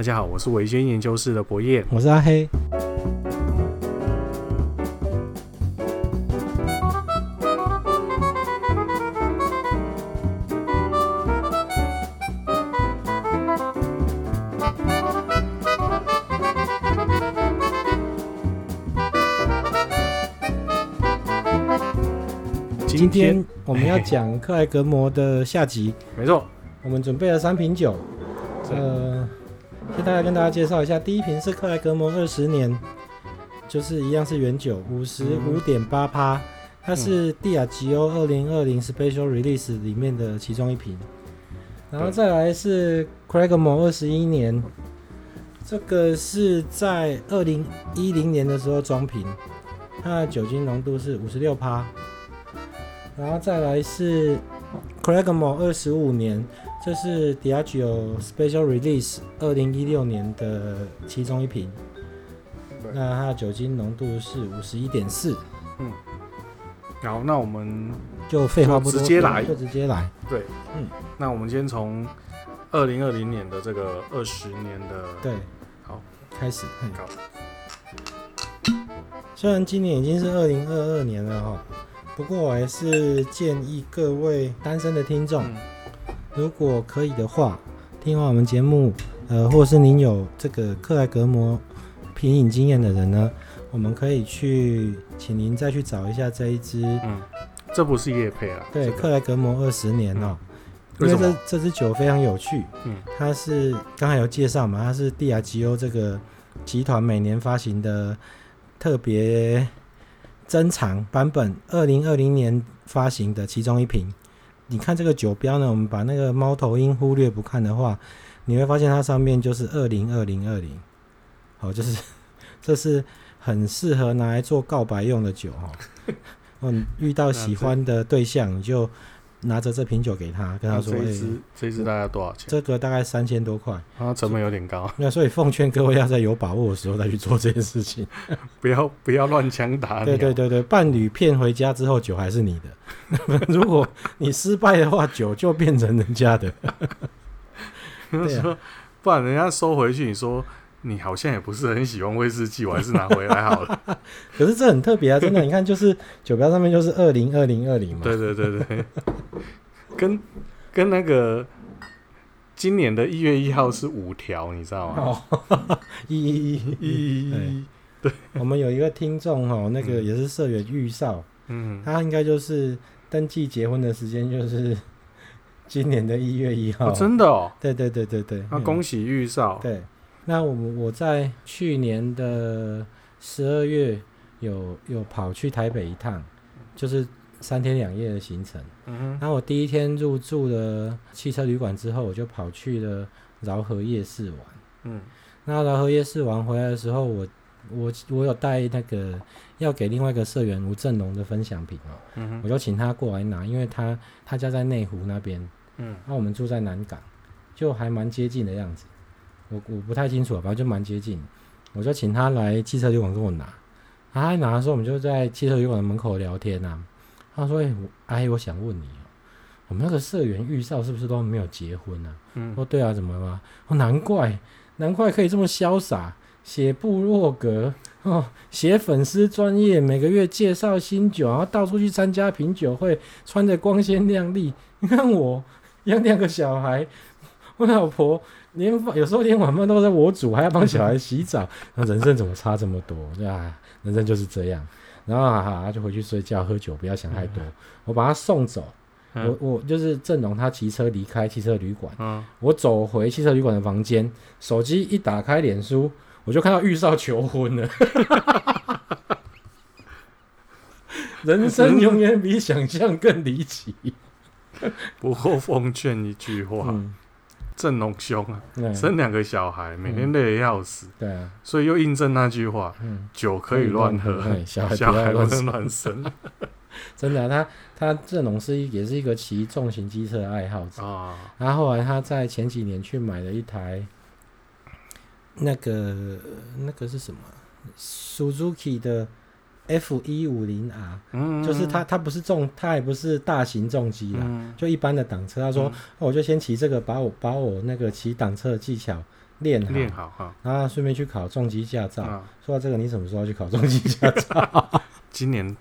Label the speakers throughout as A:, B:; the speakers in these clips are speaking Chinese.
A: 大家好，我是维轩研究室的博彦，
B: 我是阿黑。今天我们要讲克莱格摩的下集，
A: 没错，
B: 我们准备了三瓶酒，呃，先大概跟大家介绍一下，第一瓶是克莱格摩二十年，就是一样是原酒，五十五点八趴，它是蒂亚吉欧二零二零 Special Release 里面的其中一瓶，然后再来是克莱格摩二十一年，这个是在二零一零年的时候装瓶，它的酒精浓度是五十六趴。然后再来是 Cragmore 二十五年，这是 Diageo Special Release 二零一六年的其中一瓶。那它的酒精浓度是五十一点四。嗯，
A: 好，那我们
B: 就废话不多，
A: 直接来，
B: 就直接来。
A: 对，嗯，那我们先从二零二零年的这个二十年的，
B: 对，
A: 好，
B: 开始。好，虽然今年已经是二零二二年了哈。不过我还是建议各位单身的听众，如果可以的话，听完我们节目，呃，或者是您有这个克莱格摩品饮经验的人呢，我们可以去请您再去找一下这一支，
A: 嗯，这不是业配啊，
B: 对，
A: 这个、
B: 克莱格摩二十年哦、喔，因为这这支酒非常有趣，嗯，它是刚才有介绍嘛，它是帝亚吉欧这个集团每年发行的特别。珍藏版本，二零二零年发行的其中一瓶。你看这个酒标呢，我们把那个猫头鹰忽略不看的话，你会发现它上面就是二零二零二零。好，就是 这是很适合拿来做告白用的酒哈。嗯，遇到喜欢的对象你就。拿着这瓶酒给他，跟他说：“这支、欸、
A: 这支大概多少钱？
B: 这个大概三千多块，
A: 啊，成本有点高。
B: 那所以奉劝各位要在有把握的时候再去做这件事情，
A: 不要不要乱枪打鸟。
B: 对对对对，伴侣骗回家之后，酒还是你的。如果你失败的话，酒就变成人家的。
A: 对啊，不然人家收回去，你说。”你好像也不是很喜欢威士忌，我还是拿回来好了。
B: 可是这很特别啊，真的，你看，就是酒标上面就是二零二零二零嘛。
A: 对对对对，跟跟那个今年的一月一号是五条，你知道吗？
B: 哦，一一一一一，对，我们有一个听众哦，那个也是社员玉少，嗯，他应该就是登记结婚的时间就是今年的一月一号，
A: 真的哦。
B: 对对对对对，
A: 那恭喜玉少，
B: 对。那我我在去年的十二月有有跑去台北一趟，就是三天两夜的行程。嗯哼。然后我第一天入住了汽车旅馆之后，我就跑去了饶河夜市玩。嗯。那饶河夜市玩回来的时候，我我我有带那个要给另外一个社员吴振龙的分享品哦。嗯哼。我就请他过来拿，因为他他家在内湖那边。嗯。那我们住在南港，就还蛮接近的样子。我我不太清楚，反正就蛮接近。我就请他来汽车旅馆跟我拿。他来拿的时候，我们就在汽车旅馆的门口聊天啊。他说：“哎、欸，我想问你哦，我们那个社员玉少是不是都没有结婚啊？”嗯。说对啊，怎么了？我难怪，难怪可以这么潇洒，写部落格哦，写粉丝专业，每个月介绍新酒，然后到处去参加品酒会，穿着光鲜亮丽。你看我养两个小孩，我老婆。连饭有时候连晚饭都是我煮，还要帮小孩洗澡。那人生怎么差这么多？对啊，人生就是这样。然后哈哈，他就回去睡觉喝酒，不要想太多。我把他送走，我我就是郑龙，他骑车离开汽车旅馆。我走回汽车旅馆的房间，手机一打开脸书，我就看到玉少求婚了。人生永远比想象更离奇。
A: 不过奉劝一句话。嗯振龙兄啊，生两个小孩，每天累得要死。对啊，所以又印证那句话：酒可以乱喝，小孩不能乱生。
B: 真的，他他振龙是也是一个骑重型机车的爱好者啊。然后后来他在前几年去买了一台那个那个是什么？Suzuki 的。F 一五零 R，嗯就是它，它不是重，它也不是大型重机啦，嗯、就一般的挡车。他说，嗯哦、我就先骑这个，把我把我那个骑挡车的技巧练好，
A: 练好哈，
B: 然后顺便去考重机驾照。嗯、说到这个，你什么时候去考重机驾照？
A: 今年，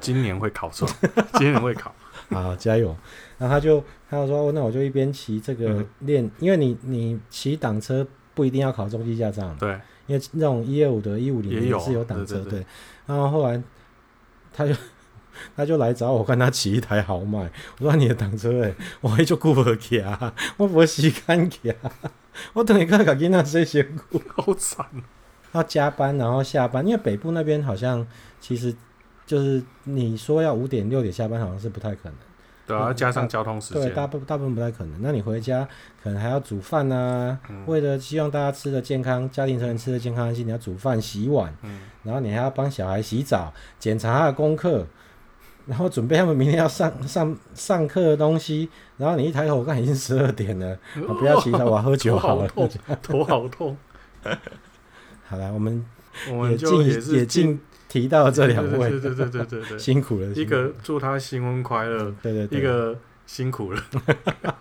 A: 今年会考中，今年会考。
B: 好，加油！然后他就他就说，那我就一边骑这个练，嗯、因为你你骑挡车不一定要考重机驾照，
A: 对，
B: 因为那种一二五的、一五零也是有挡车，对，对，对。然后后来他就。他就来找我，看他骑一台豪迈。我说你的挡车诶，我还就顾不起啊，我不时间骑啊，我等一下赶紧那谁辛苦，
A: 好惨。
B: 要加班，然后下班，因为北部那边好像其实就是你说要五点六点下班，好像是不太可能。
A: 对啊，加上交通时间，
B: 对，大部大部分不太可能。那你回家可能还要煮饭啊，嗯、为了希望大家吃的健康，家庭成员吃的健康，你要煮饭、洗碗，嗯、然后你还要帮小孩洗澡，检查他的功课。然后准备他们明天要上上上课的东西，然后你一抬头，我看已经十二点了。我不要洗澡，我要喝酒好了。
A: 头好痛，头好痛。
B: 好了，我们
A: 我们就也是
B: 也进提到这两位，
A: 对对对对对对，
B: 辛苦了。
A: 一个祝他新婚快乐，
B: 对对，
A: 一个辛苦了。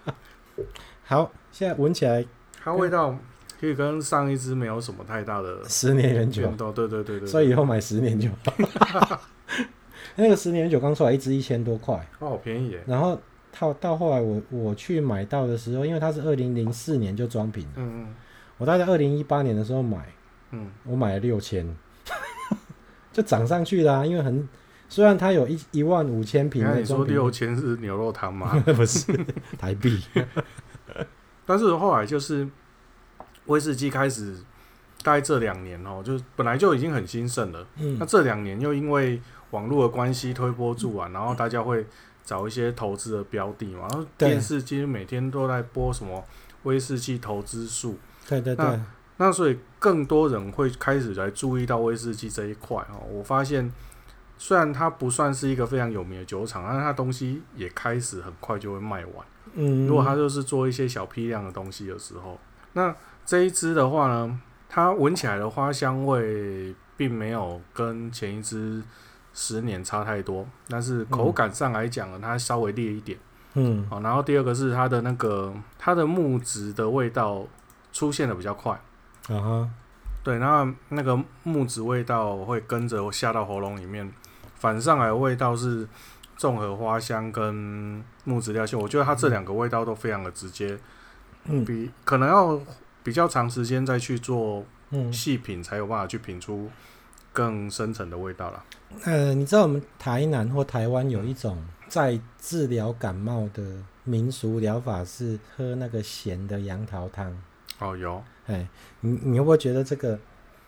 B: 好，现在闻起来，
A: 它味道可以跟上一支没有什么太大的
B: 十年原酒。
A: 对对对对，
B: 所以以后买十年就好。那个十年酒刚出来，一支一千多块，
A: 哦，好便宜耶。
B: 然后到到后来我，我我去买到的时候，因为它是二零零四年就装瓶，嗯嗯，我大概二零一八年的时候买，嗯，我买了六千，就涨上去啦、啊。因为很虽然它有一一万五千瓶，
A: 你说六千是牛肉汤吗？
B: 不是台币。
A: 但是后来就是威士忌开始，大概这两年哦，就本来就已经很兴盛了，嗯，那这两年又因为网络的关系推波助澜，然后大家会找一些投资的标的嘛，然后电视机每天都在播什么威士忌投资术，
B: 对对对，
A: 那那所以更多人会开始来注意到威士忌这一块哦。我发现虽然它不算是一个非常有名的酒厂，但是它东西也开始很快就会卖完。嗯，如果它就是做一些小批量的东西的时候，那这一支的话呢，它闻起来的花香味并没有跟前一支。十年差太多，但是口感上来讲呢，它稍微烈一点。嗯，好，然后第二个是它的那个它的木质的味道出现的比较快。啊哈，对，然后那个木质味道会跟着下到喉咙里面，反上来的味道是综合花香跟木质调性。我觉得它这两个味道都非常的直接，嗯，比可能要比较长时间再去做细品才有办法去品出更深层的味道了。
B: 呃，你知道我们台南或台湾有一种在治疗感冒的民俗疗法，是喝那个咸的杨桃汤。
A: 哦，有。
B: 哎，你你会不会觉得这个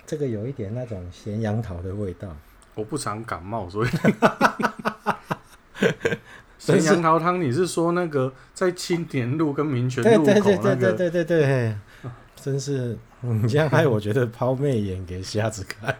B: 这个有一点那种咸杨桃的味道？
A: 我不常感冒，所以。咸杨桃汤，你是说那个在青田路跟民权路口那个？对对对
B: 对对对对，真是你这样害我觉得抛媚眼给瞎子看。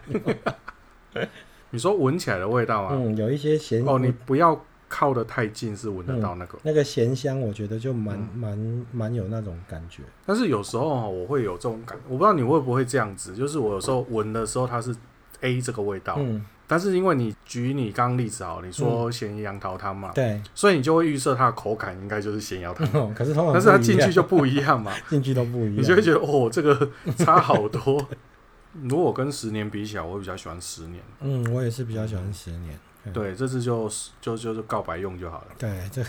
A: 你说闻起来的味道啊，
B: 嗯，有一些咸
A: 哦，你不要靠得太近，是闻得到那个、嗯、
B: 那个咸香，我觉得就蛮蛮蛮有那种感觉。
A: 但是有时候我会有这种感，我不知道你会不会这样子，就是我有时候闻的时候它是 A 这个味道，嗯，但是因为你举你刚刚例子好，你说咸杨桃汤嘛，对、嗯，所以你就会预设它的口感应该就是咸杨桃汤，
B: 可是通常
A: 但是它进去就不一样嘛，
B: 进去都不一样，
A: 你就会觉得哦，这个差好多。如果跟十年比起来，我会比较喜欢十年。
B: 嗯，我也是比较喜欢十年。
A: 对，这次就就就是告白用就好了。
B: 对，这。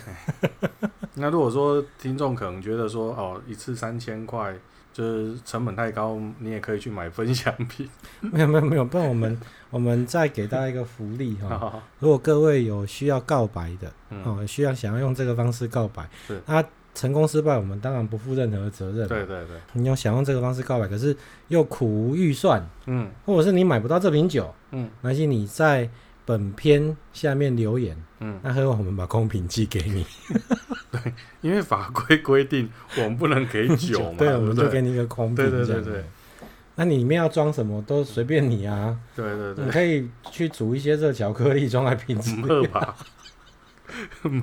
A: 那如果说听众可能觉得说哦，一次三千块就是成本太高，你也可以去买分享品。
B: 没有没有没有，不然我们我们再给大家一个福利哈。如果各位有需要告白的，哦，需要想要用这个方式告白，是啊。成功失败，我们当然不负任何责任。
A: 对对对，
B: 你要想用这个方式告白，可是又苦无预算，嗯，或者是你买不到这瓶酒，嗯，而且你在本篇下面留言，嗯，那喝完我们把空瓶寄给你。
A: 对，因为法规规定我们不能给酒嘛，
B: 对，我们就给你一个空瓶。对对对对，那你里面要装什么都随便你啊。
A: 对对对，
B: 你可以去煮一些热巧克力装在瓶子里。喝吧，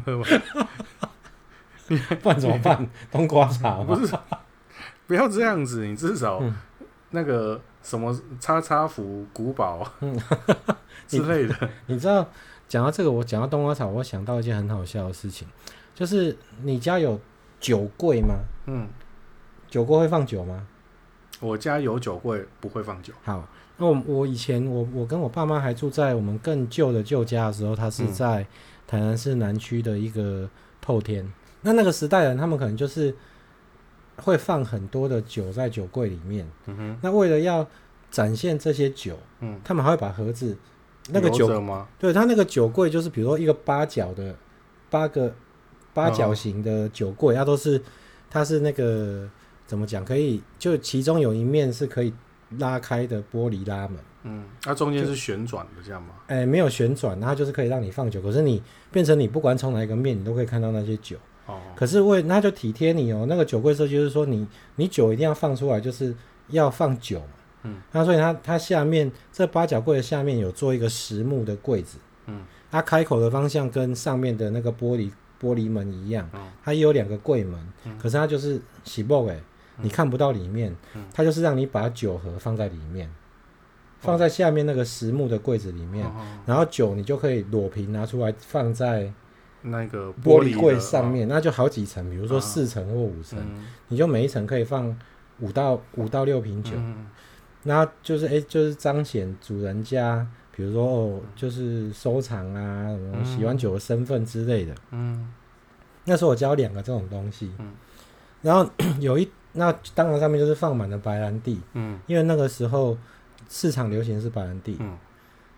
B: 喝吧。不然怎么办？冬瓜茶吗？
A: 不是，不要这样子。你至少那个什么叉叉福古堡 之类的。
B: 你知道，讲到这个，我讲到冬瓜草，我想到一件很好笑的事情，就是你家有酒柜吗？嗯，酒柜会放酒吗？
A: 我家有酒柜，不会放酒。
B: 好，那我我以前我我跟我爸妈还住在我们更旧的旧家的时候，他是在台南市南区的一个透天。嗯、那那个时代人，他们可能就是会放很多的酒在酒柜里面。嗯哼。那为了要展现这些酒，嗯，他们还会把盒子那个酒吗？对，它那个酒柜就是比如说一个八角的八个八角形的酒柜，它、哦、都是它是那个。怎么讲？可以就其中有一面是可以拉开的玻璃拉门，
A: 嗯，它、啊、中间是旋转的这样吗？
B: 哎、欸，没有旋转，它就是可以让你放酒。可是你变成你不管从哪一个面，你都可以看到那些酒。哦。可是为那就体贴你哦，那个酒柜设计就是说你你酒一定要放出来，就是要放酒嘛。嗯。那所以它它下面这八角柜的下面有做一个实木的柜子。嗯。它开口的方向跟上面的那个玻璃玻璃门一样。哦。它也有两个柜门。嗯。可是它就是起爆哎。你看不到里面，它就是让你把酒盒放在里面，放在下面那个实木的柜子里面，然后酒你就可以裸瓶拿出来放在
A: 那个
B: 玻璃柜上面，那就好几层，比如说四层或五层，你就每一层可以放五到五到六瓶酒，然后就是哎，就是彰显主人家，比如说哦，就是收藏啊，什么喜欢酒的身份之类的。嗯，那时候我教两个这种东西，然后 有一。那当然，上面就是放满了白兰地，嗯，因为那个时候市场流行是白兰地，嗯，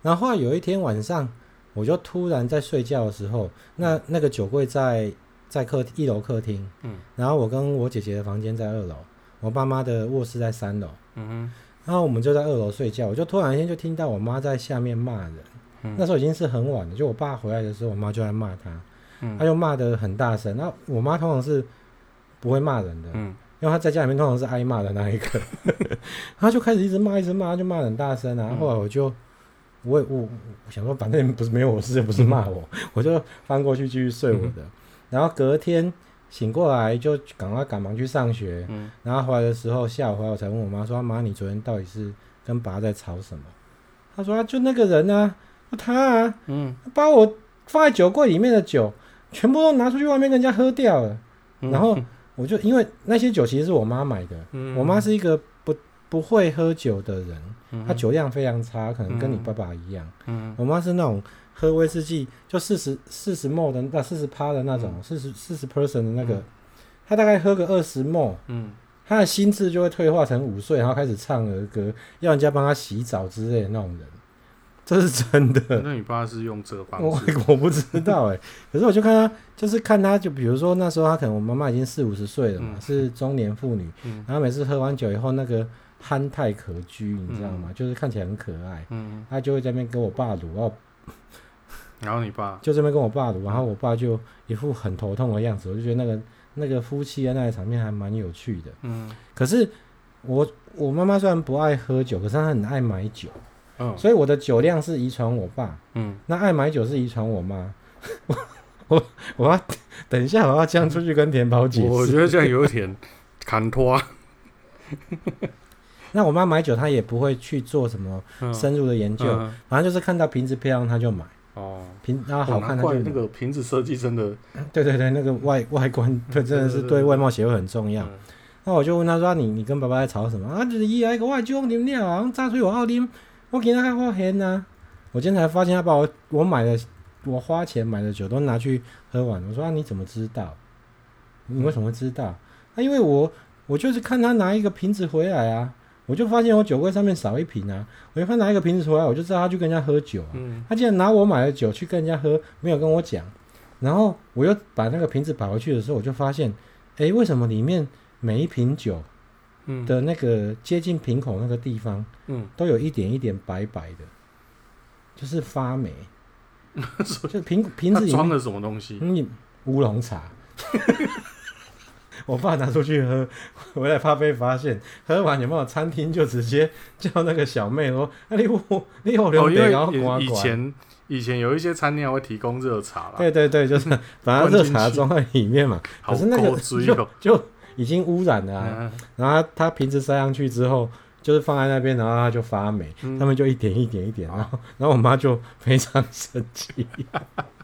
B: 然后后来有一天晚上，我就突然在睡觉的时候，那那个酒柜在在客一楼客厅，嗯，然后我跟我姐姐的房间在二楼，我爸妈的卧室在三楼，嗯哼，然后我们就在二楼睡觉，我就突然间就听到我妈在下面骂人，嗯，那时候已经是很晚了，就我爸回来的时候，我妈就在骂他，嗯，他就骂的很大声，那我妈通常是不会骂人的，嗯。因为他在家里面通常是挨骂的那一个，他就开始一直骂，一直骂，就骂很大声啊。后来我就，我我我想说，反正不是没有我事，不是骂我，我就翻过去继续睡我的。然后隔天醒过来就赶快赶忙去上学。然后回来的时候，下午回来我才问我妈说：“妈，你昨天到底是跟爸在吵什么？”他说：“啊就那个人啊，他啊，嗯，把我放在酒柜里面的酒全部都拿出去外面跟人家喝掉了。”然后。我就因为那些酒其实是我妈买的，嗯、我妈是一个不不会喝酒的人，嗯、她酒量非常差，可能跟你爸爸一样。嗯、我妈是那种喝威士忌就四十四十 ml 的那四十趴的那种，四十四十 percent 的那个，她大概喝个二十 m 嗯她的心智就会退化成五岁，然后开始唱儿歌，要人家帮她洗澡之类的那种人。这是真的。
A: 那你爸是用这个方式？
B: 我我不知道哎。可是我就看他，就是看他，就比如说那时候他可能我妈妈已经四五十岁了嘛，嗯、是中年妇女。嗯、然后每次喝完酒以后，那个憨态可掬，你知道吗？嗯、就是看起来很可爱。嗯。他就会在那边跟我爸撸，然后，
A: 然后你爸
B: 就这边跟我爸撸，然后我爸就一副很头痛的样子。我就觉得那个那个夫妻的那个场面还蛮有趣的。嗯。可是我我妈妈虽然不爱喝酒，可是她很爱买酒。嗯，所以我的酒量是遗传我爸，嗯，那爱买酒是遗传我妈。我我要等一下，我要这样出去跟田宝解释。
A: 我觉得这样有点。
B: 那我妈买酒，她也不会去做什么深入的研究，反正就是看到瓶子漂亮，她就买。哦，瓶然后好看，她就
A: 那个瓶子设计真的，
B: 对对对，那个外外观，对，真的是对外貌协会很重要。那我就问她说：“你你跟爸爸在吵什么？”啊，就是一来个外舅你们俩好像炸出有奥丁。我给他还花钱呢，我今天才发现他把我我买的我花钱买的酒都拿去喝完。我说啊，你怎么知道？你为什么会知道？啊，因为我我就是看他拿一个瓶子回来啊，我就发现我酒柜上面少一瓶啊。我就看拿一个瓶子出来，我就知道他去跟人家喝酒啊。他竟然拿我买的酒去跟人家喝，没有跟我讲。然后我又把那个瓶子摆回去的时候，我就发现，哎，为什么里面每一瓶酒？的那个接近瓶口那个地方，嗯，都有一点一点白白的，就是发霉。就瓶瓶子里面
A: 装的什么东西？
B: 嗯，乌龙茶。我爸拿出去喝，回来怕被发现。喝完有没有？餐厅就直接叫那个小妹说：“啊你我你我留杯，然后刮刮。”
A: 以前以前有一些餐厅还会提供热茶啦。
B: 对对对，就是 把它热茶装在里面嘛。可是那个就就。已经污染了、啊，嗯、然后他瓶子塞上去之后，就是放在那边，然后它就发霉，嗯、他们就一点一点一点，然后，然后我妈就非常生气。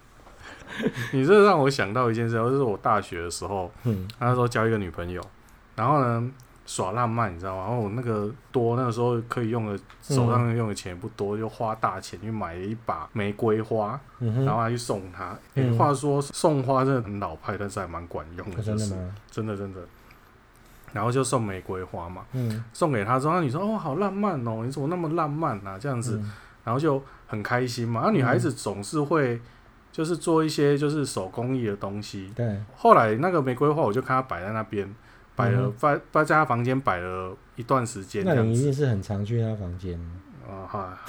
A: 你这让我想到一件事，就是我大学的时候，嗯，那时候交一个女朋友，然后呢，耍浪漫，你知道吗？然后我那个多那个时候可以用的手上用的钱也不多，嗯、就花大钱去买了一把玫瑰花，嗯、然后还去送他。嗯欸、话说送花真的很老派，但是还蛮管用的，就是真的真的。然后就送玫瑰花嘛，嗯、送给她之后，那女生哦，好浪漫哦，你怎么那么浪漫啊？这样子，嗯、然后就很开心嘛。那女孩子总是会就是做一些就是手工艺的东西。对。后来那个玫瑰花，我就看它摆在那边，摆了摆摆在他房间摆了一段时间。
B: 那你一定是很常去他房间。啊哈。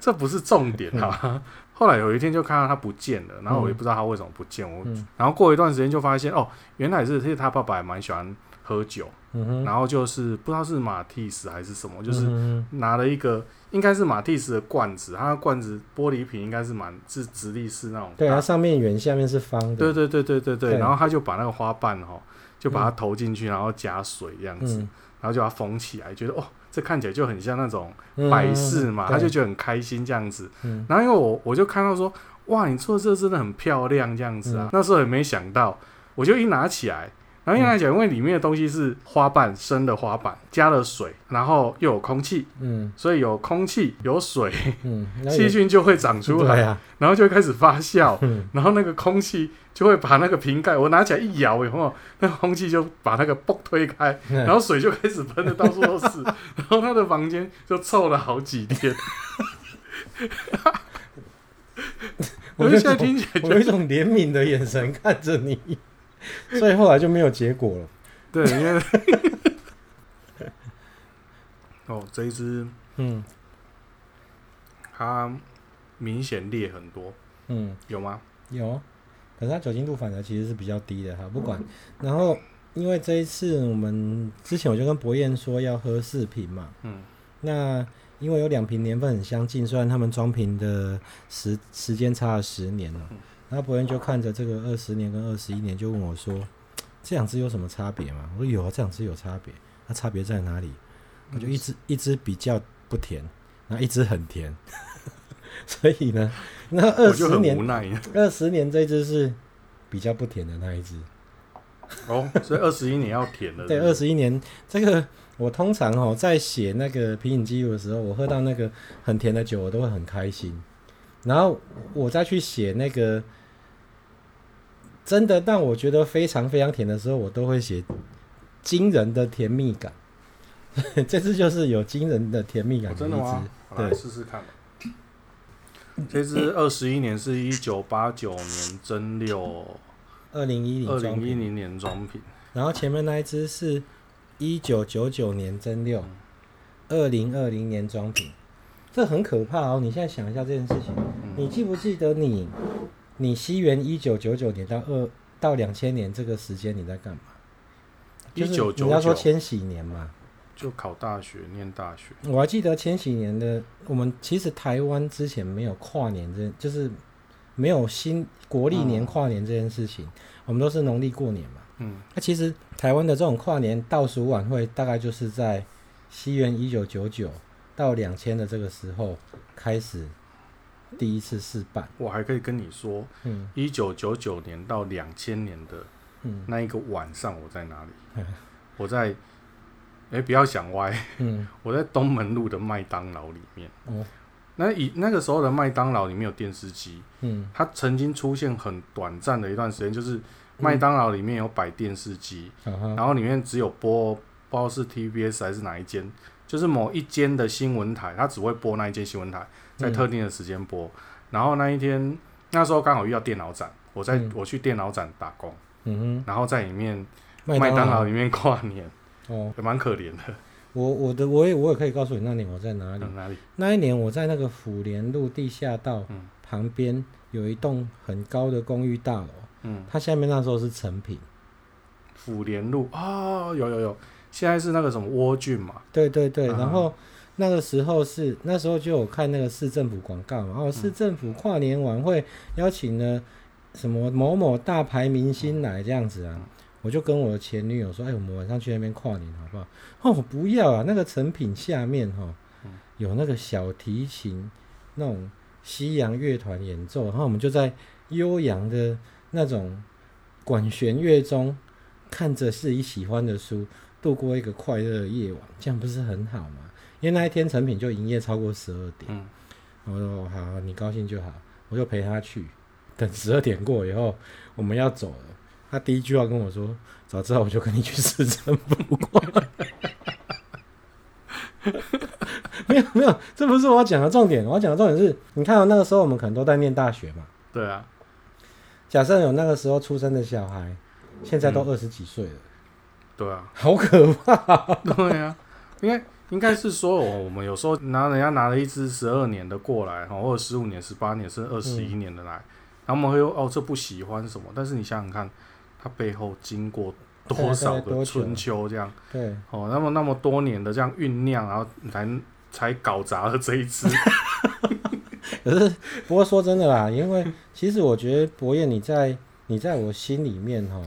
A: 这不是重点啊。嗯后来有一天就看到他不见了，然后我也不知道他为什么不见我。嗯、然后过一段时间就发现哦，原来是他爸爸也蛮喜欢喝酒，嗯、哼然后就是不知道是马蒂斯还是什么，就是拿了一个应该是马蒂斯的罐子，它的罐子玻璃瓶应该是蛮是直立式那种。
B: 对，它上面圆，下面是方的。
A: 对对对对对对。对然后他就把那个花瓣哈、哦，就把它投进去，然后加水这样子，嗯、然后就把它封起来，觉得哦。这看起来就很像那种摆饰嘛，嗯、他就觉得很开心这样子。嗯、然后因为我我就看到说，哇，你做的这真的很漂亮这样子啊。嗯、那时候也没想到，我就一拿起来。然后一来讲，因为里面的东西是花瓣，生的花瓣，加了水，然后又有空气，嗯，所以有空气有水，嗯，细菌就会长出来，啊、然后就会开始发酵，嗯、然后那个空气就会把那个瓶盖，我拿起来一摇以后，那个空气就把那个嘣推开，嗯、然后水就开始喷的到处都是，然后他的房间就臭了好几天。我现在听起来，
B: 我有一种怜悯的眼神看着你。所以后来就没有结果了。
A: 对，因为 哦，这一支，嗯，它明显裂很多。嗯，有吗？
B: 有，可是它酒精度反而其实是比较低的哈。不管，然后因为这一次我们之前我就跟博彦说要喝四瓶嘛。嗯。那因为有两瓶年份很相近，虽然他们装瓶的时时间差了十年了。嗯那伯恩就看着这个二十年跟二十一年，就问我说：“这两只有什么差别吗？”我说：“有啊，这两只有差别。那差别在哪里？”我就一只一只比较不甜，然后一只很甜。所以呢，那二十年 二十年这只是比较不甜的那一只。
A: 哦，所以二十一年要甜的。
B: 对，二十一年这个我通常哦在写那个品饮记录的时候，我喝到那个很甜的酒，我都会很开心。然后我再去写那个真的但我觉得非常非常甜的时候，我都会写惊人的甜蜜感。这次就是有惊人的甜蜜感的一支，真的吗？
A: 对，试试看。这支二十一年是一九八九年蒸馏，
B: 二零一零
A: 二零一零年装品。
B: 然后前面那一支是一九九九年蒸馏，二零二零年装品。这很可怕哦！你现在想一下这件事情，嗯、你记不记得你，你西元一九九九年到二到两千年这个时间你在干嘛？一九九九，你要说千禧年嘛？
A: 就考大学，念大学。
B: 我还记得千禧年的，我们其实台湾之前没有跨年这，就是没有新国历年跨年这件事情，嗯、我们都是农历过年嘛。嗯，那其实台湾的这种跨年倒数晚会，大概就是在西元一九九九。到两千的这个时候开始第一次试办，
A: 我还可以跟你说，嗯，一九九九年到两千年的那一个晚上我在哪里？嗯、我在，哎、欸，不要想歪，嗯，我在东门路的麦当劳里面。哦，那以那个时候的麦当劳里面有电视机，嗯，它曾经出现很短暂的一段时间，就是麦当劳里面有摆电视机，嗯、然后里面只有播，不知道是 TBS 还是哪一间。就是某一间的新闻台，它只会播那一间新闻台，在特定的时间播。嗯、然后那一天，那时候刚好遇到电脑展，我在、嗯、我去电脑展打工，嗯哼，然后在里面麦当劳里面跨年，哦，也 蛮可怜的。
B: 我我的我也我也可以告诉你，那年我在哪里？
A: 哪里？
B: 那一年我在那个府联路地下道旁边有一栋很高的公寓大楼，嗯，它下面那时候是成品。
A: 府联路啊、哦，有有有。现在是那个什么窝俊嘛？
B: 对对对，然后那个时候是那时候就有看那个市政府广告嘛，然后市政府跨年晚会邀请了什么某某大牌明星来这样子啊，我就跟我的前女友说，哎，我们晚上去那边跨年好不好？哦，不要啊，那个成品下面哈有那个小提琴那种西洋乐团演奏，然后我们就在悠扬的那种管弦乐中。看着自己喜欢的书，度过一个快乐的夜晚，这样不是很好吗？因为那一天成品就营业超过十二点，嗯，我说好，你高兴就好，我就陪他去。等十二点过以后，我们要走了，他第一句话跟我说：“早知道我就跟你去市政府。”没有没有，这不是我要讲的重点。我要讲的重点是，你看到那个时候我们可能都在念大学嘛。
A: 对啊。
B: 假设有那个时候出生的小孩，现在都二十几岁了。
A: 对啊。
B: 好可怕。
A: 对啊。应该应该是说，我们有时候拿人家拿了一支十二年的过来，或者十五年、十八年，甚至二十一年的来，然后我们会说哦，这不喜欢什么。但是你想想看，它背后经过。多少个春秋这样？
B: 对，
A: 哦，那么那么多年的这样酝酿，然后才才搞砸了这一支。
B: 可是，不过说真的啦，因为其实我觉得博彦你在你在我心里面哈，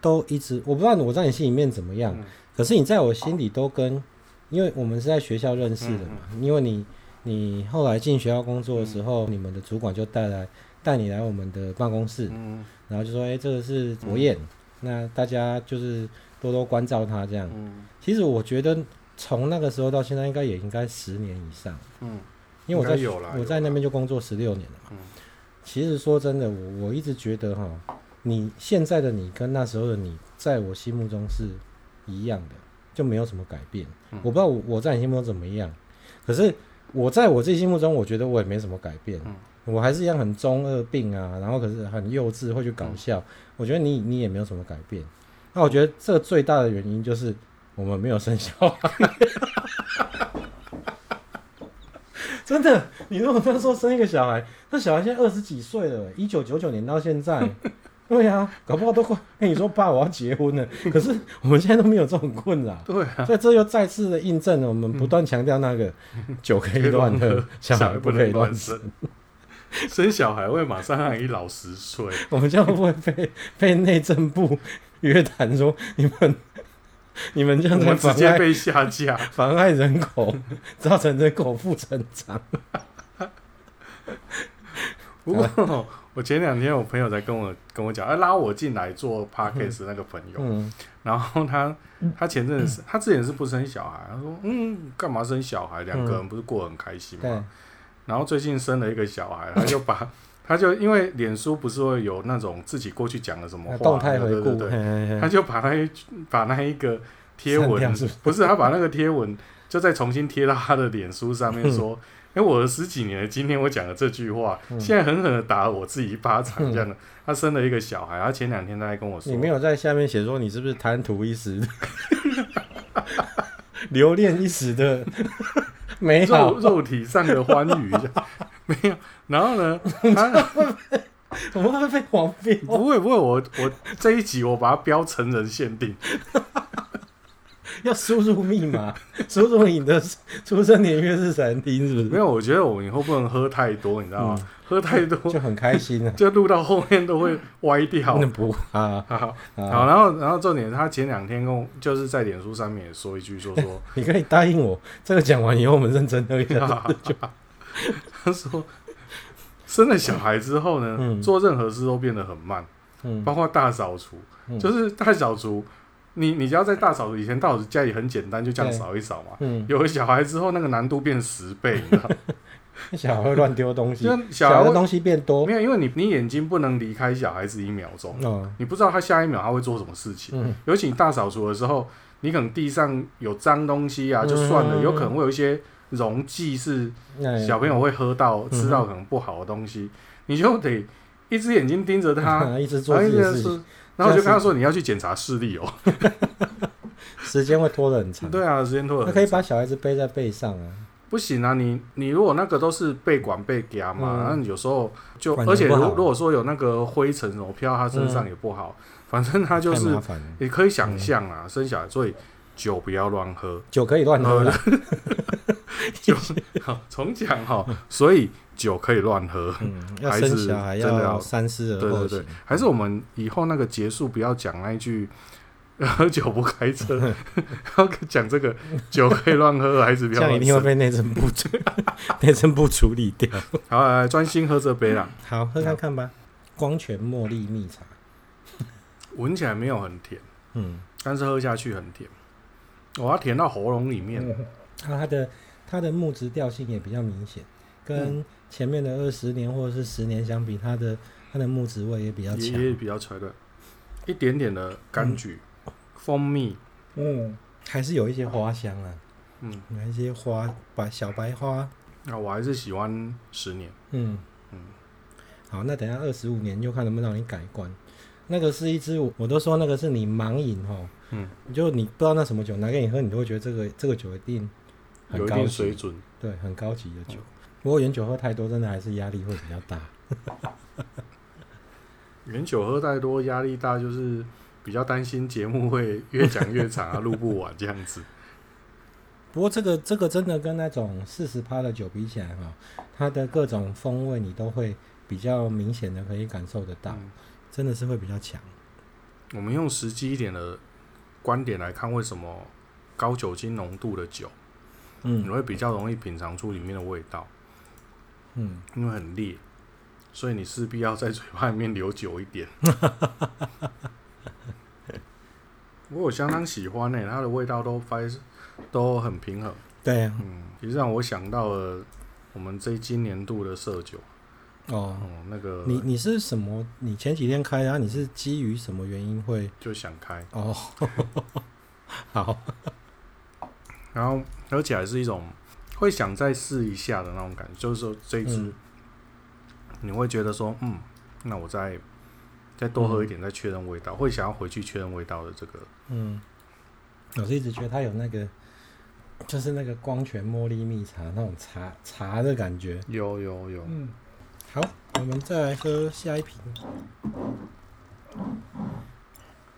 B: 都一直我不知道我在你心里面怎么样，可是你在我心里都跟，因为我们是在学校认识的嘛，因为你你后来进学校工作的时候，你们的主管就带来带你来我们的办公室，然后就说，哎，这个是柏彦。那大家就是多多关照他这样。嗯，其实我觉得从那个时候到现在，应该也应该十年以上。嗯，因为我在我在那边就工作十六年了嘛。嗯，其实说真的，我我一直觉得哈，你现在的你跟那时候的你，在我心目中是一样的，就没有什么改变。嗯，我不知道我我在你心目中怎么样，可是我在我自己心目中，我觉得我也没什么改变。嗯。我还是一样很中二病啊，然后可是很幼稚，会去搞笑。嗯、我觉得你你也没有什么改变。那我觉得这最大的原因就是我们没有生小孩。真的，你如果他说生一个小孩，那小孩现在二十几岁了，一九九九年到现在，对啊，搞不好都快跟 你说爸，我要结婚了。可是我们现在都没有这种困扰。
A: 对啊，
B: 所以这又再次的印证了我们不断强调那个酒可以乱喝，小孩不可以乱生。
A: 生小孩会马上让你老十岁，
B: 我们这样会被被内政部约谈说你们 你们这样子
A: 直接被下架，
B: 妨碍人口，造成人口负成长。
A: 不过我前两天我朋友在跟我跟我讲，要拉我进来做 podcast 那个朋友，嗯、然后他他前阵子他之前是不生小孩，他说嗯干嘛生小孩，两个人不是过得很开心吗？嗯然后最近生了一个小孩，他就把，他就因为脸书不是会有那种自己过去讲了什么话，
B: 动态回顾，
A: 对对对，他就把那一把那一个贴文，不是他把那个贴文就再重新贴到他的脸书上面说，哎，我十几年了，今天我讲了这句话，现在狠狠的打了我自己一巴掌，这样的。他生了一个小孩，他前两天他还跟我说，
B: 你没有在下面写说你是不是贪图一时，留恋一时的。没
A: 肉肉体上的欢愉，没有。然后呢，他
B: 怎么会被黄标？
A: 不会不会，我我这一集我把它标成人限定，
B: 要输入密码，输入你的出生年月日才能听，是不是？
A: 没有，我觉得我们以后不能喝太多，你知道吗？嗯喝太多
B: 就很开心了，
A: 就录到后面都会歪掉。
B: 不啊，
A: 好，好，然后然后重点，他前两天跟我就是在脸书上面也说一句，说说
B: 你可以答应我，这个讲完以后我们认真喝一下。
A: 他说生了小孩之后呢，做任何事都变得很慢，包括大扫除，就是大扫除，你你只要在大扫除以前，大扫除家里很简单，就这样扫一扫嘛。有了小孩之后，那个难度变十倍，你知道。
B: 小孩会乱丢东西，小孩的东西变多。
A: 没有，因为你你眼睛不能离开小孩子一秒钟，你不知道他下一秒他会做什么事情。尤其你大扫除的时候，你可能地上有脏东西啊，就算了，有可能会有一些溶剂是小朋友会喝到、吃到可能不好的东西，你就得一只眼睛盯着他，
B: 一直做自己的事，
A: 然后就跟他说你要去检查视力哦，
B: 时间会拖得很长。
A: 对啊，时间拖得很长。
B: 他可以把小孩子背在背上啊。
A: 不行啊，你你如果那个都是被管被夹嘛，那、嗯、有时候就而且如如果说有那个灰尘什么飘他身上也不好，嗯、反正他就是你可以想象啊，嗯、生小孩，所以酒不要乱喝，
B: 酒可以乱喝的，
A: 酒好重讲哈，所以酒可以乱喝，
B: 嗯、还是真的要三思而后行，对对对，
A: 还是我们以后那个结束不要讲那一句。喝酒不开车，要讲这个酒可以乱喝，还是不要？这样
B: 一定会被内政部内政部处理掉。
A: 好，来专心喝这杯啦。
B: 好，喝看看吧。光泉茉莉蜜茶，
A: 闻起来没有很甜，嗯，但是喝下去很甜，我要甜到喉咙里面。
B: 嗯、它的它的木质调性也比较明显，跟前面的二十年或者是十年相比，它的它的木质味也比较强，
A: 也比较纯的，一点点的柑橘、嗯、蜂蜜，
B: 嗯，还是有一些花香啊，嗯，有一些花白小白花。
A: 那我还是喜欢十年，嗯。
B: 嗯，好，那等下二十五年就看能不能让你改观。那个是一支，我都说那个是你盲饮哦，嗯，就你不知道那什么酒拿给你喝，你都会觉得这个这个酒一定很高级，
A: 有一定水准，
B: 对，很高级的酒。嗯、不过原酒喝太多，真的还是压力会比较大。
A: 原酒喝太多压力大，就是比较担心节目会越讲越长啊，录不完这样子。
B: 不过这个这个真的跟那种四十趴的酒比起来哈，它的各种风味你都会比较明显的可以感受得到，嗯、真的是会比较强。
A: 我们用实际一点的观点来看，为什么高酒精浓度的酒，嗯，你会比较容易品尝出里面的味道，嗯，因为很烈，所以你势必要在嘴巴里面留久一点。我相当喜欢呢、欸，它的味道都发。都很平衡，
B: 对、啊，
A: 嗯，其实让我想到了我们这今年度的色酒
B: 哦、嗯，那个你你是什么？你前几天开啊？你是基于什么原因会
A: 就想开
B: 哦？好，
A: 然后而且还是一种会想再试一下的那种感觉，就是说这一支、嗯、你会觉得说，嗯，那我再再多喝一点，再确认味道，嗯、会想要回去确认味道的这个，嗯，
B: 我是一直觉得它有那个。就是那个光泉茉莉蜜茶那种茶茶的感觉，
A: 有有有。
B: 嗯，好，我们再来喝下一瓶。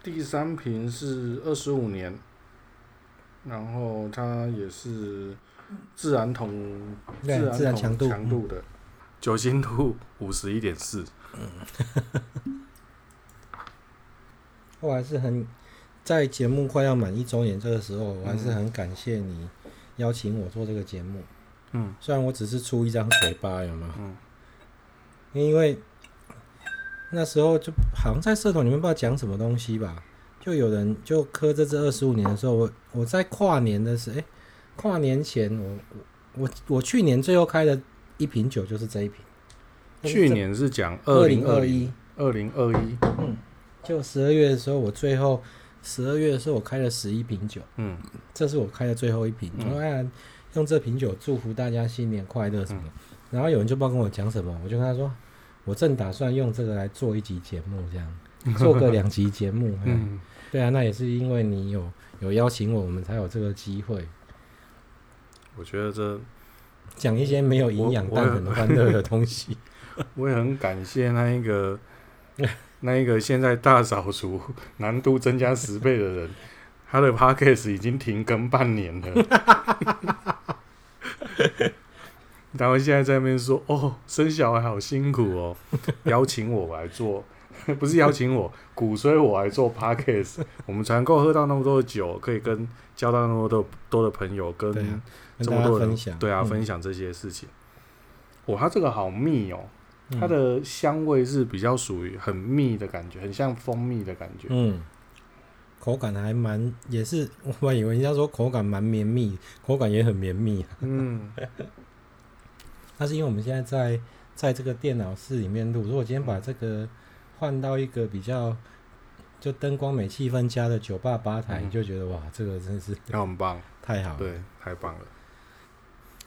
A: 第三瓶是二十五年，然后它也是自然桶，
B: 自然强度
A: 强度的，嗯、酒精度五十一点四。嗯，
B: 我还是很。在节目快要满一周年这个时候，我还是很感谢你邀请我做这个节目。嗯，虽然我只是出一张嘴巴，有吗？嗯。因为那时候就好像在社团里面不知道讲什么东西吧，就有人就磕这支二十五年的时候，我我在跨年的时候，哎，跨年前我我我去年最后开的一瓶酒就是这一瓶。
A: 去年是讲二零二一，二零二一。
B: 嗯，就十二月的时候，我最后。十二月的时候，我开了十一瓶酒，嗯，这是我开的最后一瓶。我说、嗯：“用这瓶酒祝福大家新年快乐什么。嗯”然后有人就不知道跟我讲什么，我就跟他说：“我正打算用这个来做一集节目，这样 做个两集节目。”嗯，对啊，那也是因为你有有邀请我，我们才有这个机会。
A: 我觉得这
B: 讲一些没有营养但很欢乐的东西，
A: 我也很感谢那一个。那一个现在大扫除难度增加十倍的人，他的 podcast 已经停更半年了，然后现在在那边说：“哦，生小孩好辛苦哦。”邀请我来做，不是邀请我，鼓吹我来做 podcast。我们才能够喝到那么多的酒，可以跟交到那么多多的朋友，跟这么多人分享，对啊，分享这些事情。哇，它这个好密哦。它的香味是比较属于很密的感觉，很像蜂蜜的感觉。嗯，
B: 口感还蛮，也是 我还以为人家说口感蛮绵密，口感也很绵密。嗯，那是因为我们现在在在这个电脑室里面录。如果今天把这个换到一个比较就灯光美、气氛佳的酒吧吧台，你、嗯、就觉得哇，这个真是
A: 很棒，
B: 太好了，
A: 对，太棒了。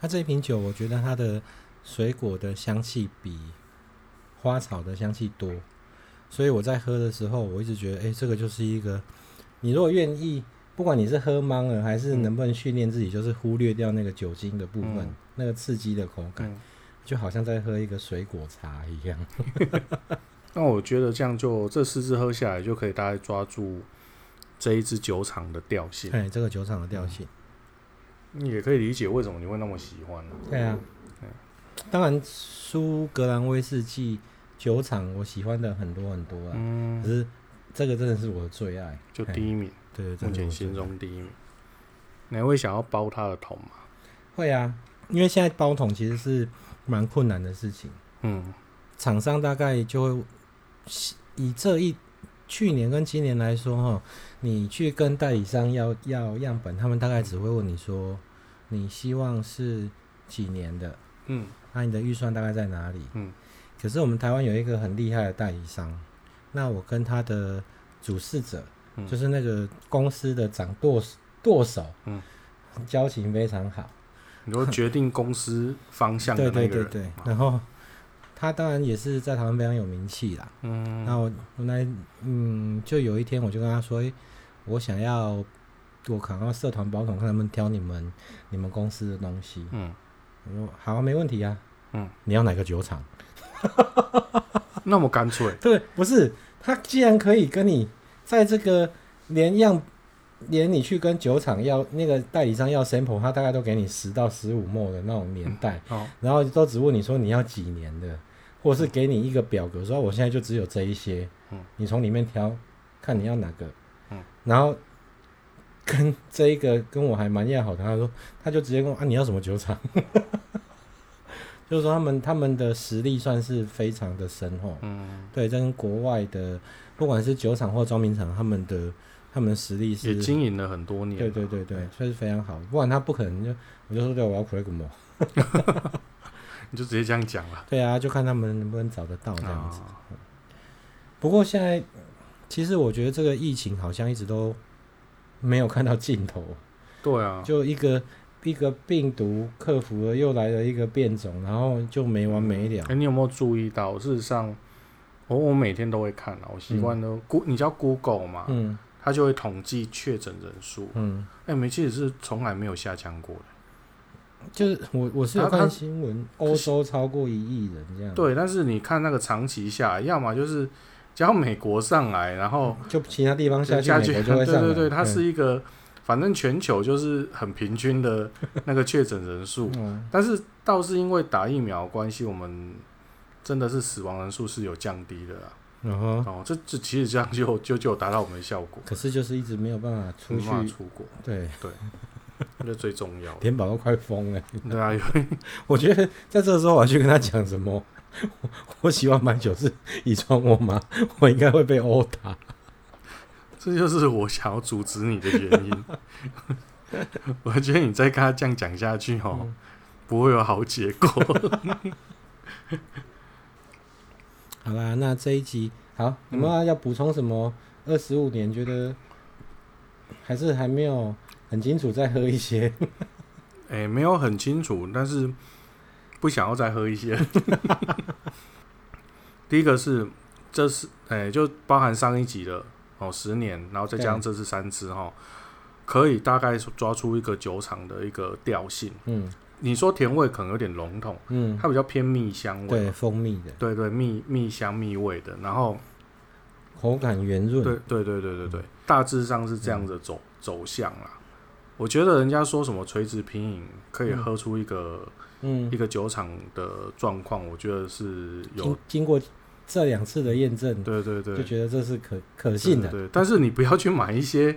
B: 它这一瓶酒，我觉得它的水果的香气比。花草的香气多，所以我在喝的时候，我一直觉得，哎、欸，这个就是一个，你如果愿意，不管你是喝茫了，还是能不能训练自己，就是忽略掉那个酒精的部分，嗯、那个刺激的口感，嗯、就好像在喝一个水果茶一样。
A: 那我觉得这样就这四支喝下来，就可以大概抓住这一支酒厂的调性。
B: 哎，这个酒厂的调性，
A: 你也可以理解为什么你会那么喜欢。
B: 对啊，对当然苏格兰威士忌。酒厂我喜欢的很多很多啊，嗯，可是这个真的是我的最爱，
A: 就第一名，
B: 对，
A: 目前心中第一名。你还会想要包他的桶吗？
B: 会啊，因为现在包桶其实是蛮困难的事情。嗯，厂商大概就会以这一去年跟今年来说哈，你去跟代理商要要样本，他们大概只会问你说，你希望是几年的，嗯，那、啊、你的预算大概在哪里？嗯，可是我们台湾有一个很厉害的代理商，那我跟他的主事者，嗯、就是那个公司的掌舵舵手，嗯，交情非常好。
A: 你说决定公司方向的那个人，
B: 对对对对，然后。他当然也是在台湾非常有名气啦。嗯，然后我来，嗯，就有一天我就跟他说：“欸、我想要我想要社团保统，看他们挑你们你们公司的东西。”嗯，我说：“好、啊，没问题啊。”嗯，你要哪个酒厂？
A: 那么干脆？
B: 对，不是他既然可以跟你在这个连样连你去跟酒厂要那个代理商要 sample，他大概都给你十到十五 ml 的那种年代，嗯哦、然后都只问你说你要几年的。或是给你一个表格，说我现在就只有这一些，嗯，你从里面挑，看你要哪个，嗯，然后跟这一个跟我还蛮要好的，他说他就直接问啊，你要什么酒厂？就是说他们他们的实力算是非常的深厚，嗯，对，跟国外的不管是酒厂或装瓶厂，他们的他们的实力是
A: 也经营了很多年，
B: 对对对对，所以是非常好，不然他不可能就我就说对，我要 Cragmore。
A: 你就直接这样讲了。
B: 对啊，就看他们能不能找得到这样子。哦、不过现在，其实我觉得这个疫情好像一直都没有看到尽头。
A: 对啊，
B: 就一个一个病毒克服了，又来了一个变种，然后就没完没了。
A: 哎、欸，你有没有注意到？事实上，我我每天都会看啊，我习惯都 Go，你叫 Google 嘛，嗯，它就会统计确诊人数，嗯，哎、欸，没，其实是从来没有下降过的。
B: 就是我我是有看新闻，欧洲超过一亿人这样。
A: 对，但是你看那个长期下来，要么就是只要美国上来，然后
B: 就其他地方下去，
A: 下去 对对对，它是一个反正全球就是很平均的那个确诊人数。但是倒是因为打疫苗关系，我们真的是死亡人数是有降低的啊。哦，这这其实这样就就就达到我们的效果。
B: 可是就是一直没有办法出去
A: 出国。
B: 对对。
A: 那最重要，
B: 田宝都快疯了。
A: 对啊，
B: 我觉得在这个时候我要去跟他讲什么？我，我喜欢买酒是遗传我吗？我应该会被殴打。
A: 这就是我想要阻止你的原因。我觉得你再跟他这样讲下去哦，嗯、不会有好结果。
B: 好啦，那这一集好，你们要补充什么？二十五年觉得还是还没有。很清楚，再喝一些。
A: 哎、欸，没有很清楚，但是不想要再喝一些。第一个是，这是哎、欸，就包含上一集的哦，十年，然后再加上这次三支哈，可以大概抓出一个酒厂的一个调性。嗯，你说甜味可能有点笼统，嗯，它比较偏蜜香味，
B: 对，蜂蜜的，
A: 对对，蜜蜜香蜜味的，然后
B: 口感圆润，
A: 对对对对对对，大致上是这样的走、嗯、走向啦。我觉得人家说什么垂直品饮可以喝出一个嗯。一个酒厂的状况，我觉得是有
B: 经经过这两次的验证，
A: 对对对，
B: 就觉得这是可可信的。
A: 对，对，但是你不要去买一些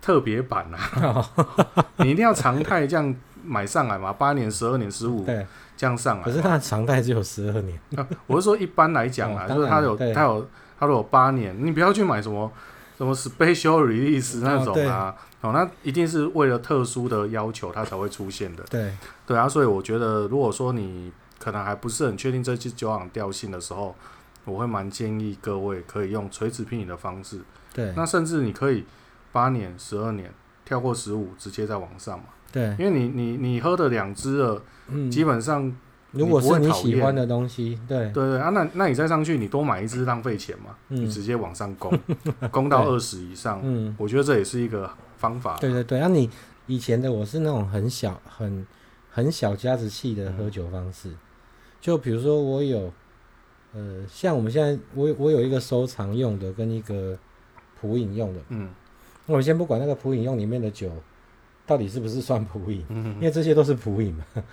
A: 特别版啊，你一定要常态这样买上来嘛，八年、十二年、十五对这样上来。
B: 可是它的常态只有十二年。
A: 我是说一般来讲啊，就是它有它有它有八年，你不要去买什么。什么 special release 那种啊？哦，那一定是为了特殊的要求，它才会出现的。
B: 对
A: 对啊，所以我觉得，如果说你可能还不是很确定这支酒厂调性的时候，我会蛮建议各位可以用垂直品饮的方式。
B: 对，
A: 那甚至你可以八年、十二年跳过十五，直接再往上嘛。
B: 对，
A: 因为你你你喝的两支了，嗯，基本上。
B: 如果是你喜欢的东西，对。
A: 对对啊，那那你再上去，你多买一支浪费钱嘛？嗯、你直接往上攻，攻到二十以上，嗯，我觉得这也是一个方法。
B: 对对对，那、啊、你以前的我是那种很小、很很小家子气的喝酒方式，嗯、就比如说我有，呃，像我们现在我我有一个收藏用的跟一个普饮用的，嗯，那我先不管那个普饮用里面的酒到底是不是算普饮，嗯、因为这些都是普饮嘛。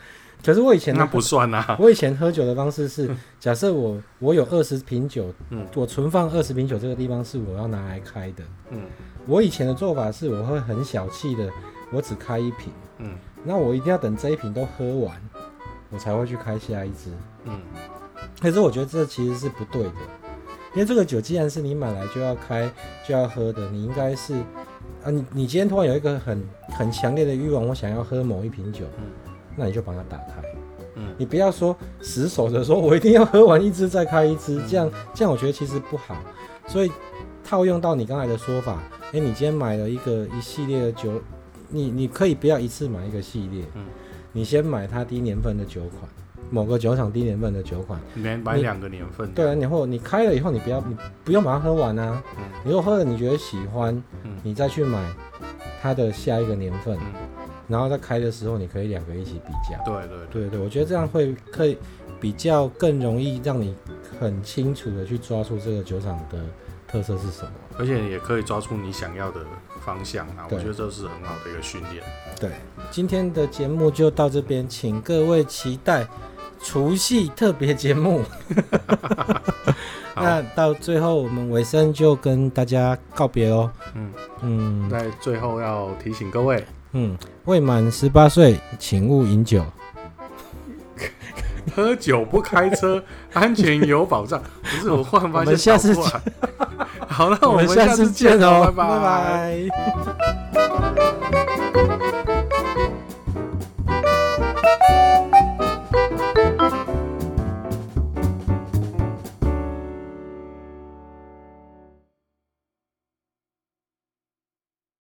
B: 可是我以前
A: 那不算啊。
B: 我以前喝酒的方式是，假设我我有二十瓶酒，嗯，我存放二十瓶酒这个地方是我要拿来开的，嗯，我以前的做法是我会很小气的，我只开一瓶，嗯，那我一定要等这一瓶都喝完，我才会去开下一支，嗯。可是我觉得这其实是不对的，因为这个酒既然是你买来就要开就要喝的，你应该是啊，你你今天突然有一个很很强烈的欲望，我想要喝某一瓶酒，嗯，那你就把它打开，嗯，你不要说死守着说我一定要喝完一支再开一支，这样这样我觉得其实不好，所以套用到你刚才的说法，哎，你今天买了一个一系列的酒，你你可以不要一次买一个系列，嗯，你先买它低年份的酒款。某个酒厂低年份的酒款，
A: 你买两个年份。
B: 对啊，然后你开了以后，你不要，你不用把它喝完啊。嗯。你如果喝了你觉得喜欢，嗯，你再去买它的下一个年份，嗯，然后再开的时候，你可以两个一起比较。
A: 对对对
B: 对，我觉得这样会可以比较更容易让你很清楚的去抓住这个酒厂的特色是什么，
A: 而且也可以抓住你想要的方向啊。我觉得这是很好的一个训练。
B: 对，今天的节目就到这边，请各位期待。除夕特别节目，那到最后我们尾声就跟大家告别哦。
A: 嗯嗯，在最后要提醒各位，
B: 嗯，未满十八岁请勿饮酒，
A: 喝酒不开车，安全有保障。不是我忽然发现，
B: 我们下次见。
A: 好了，我们下次见哦，拜拜。
B: 拜拜。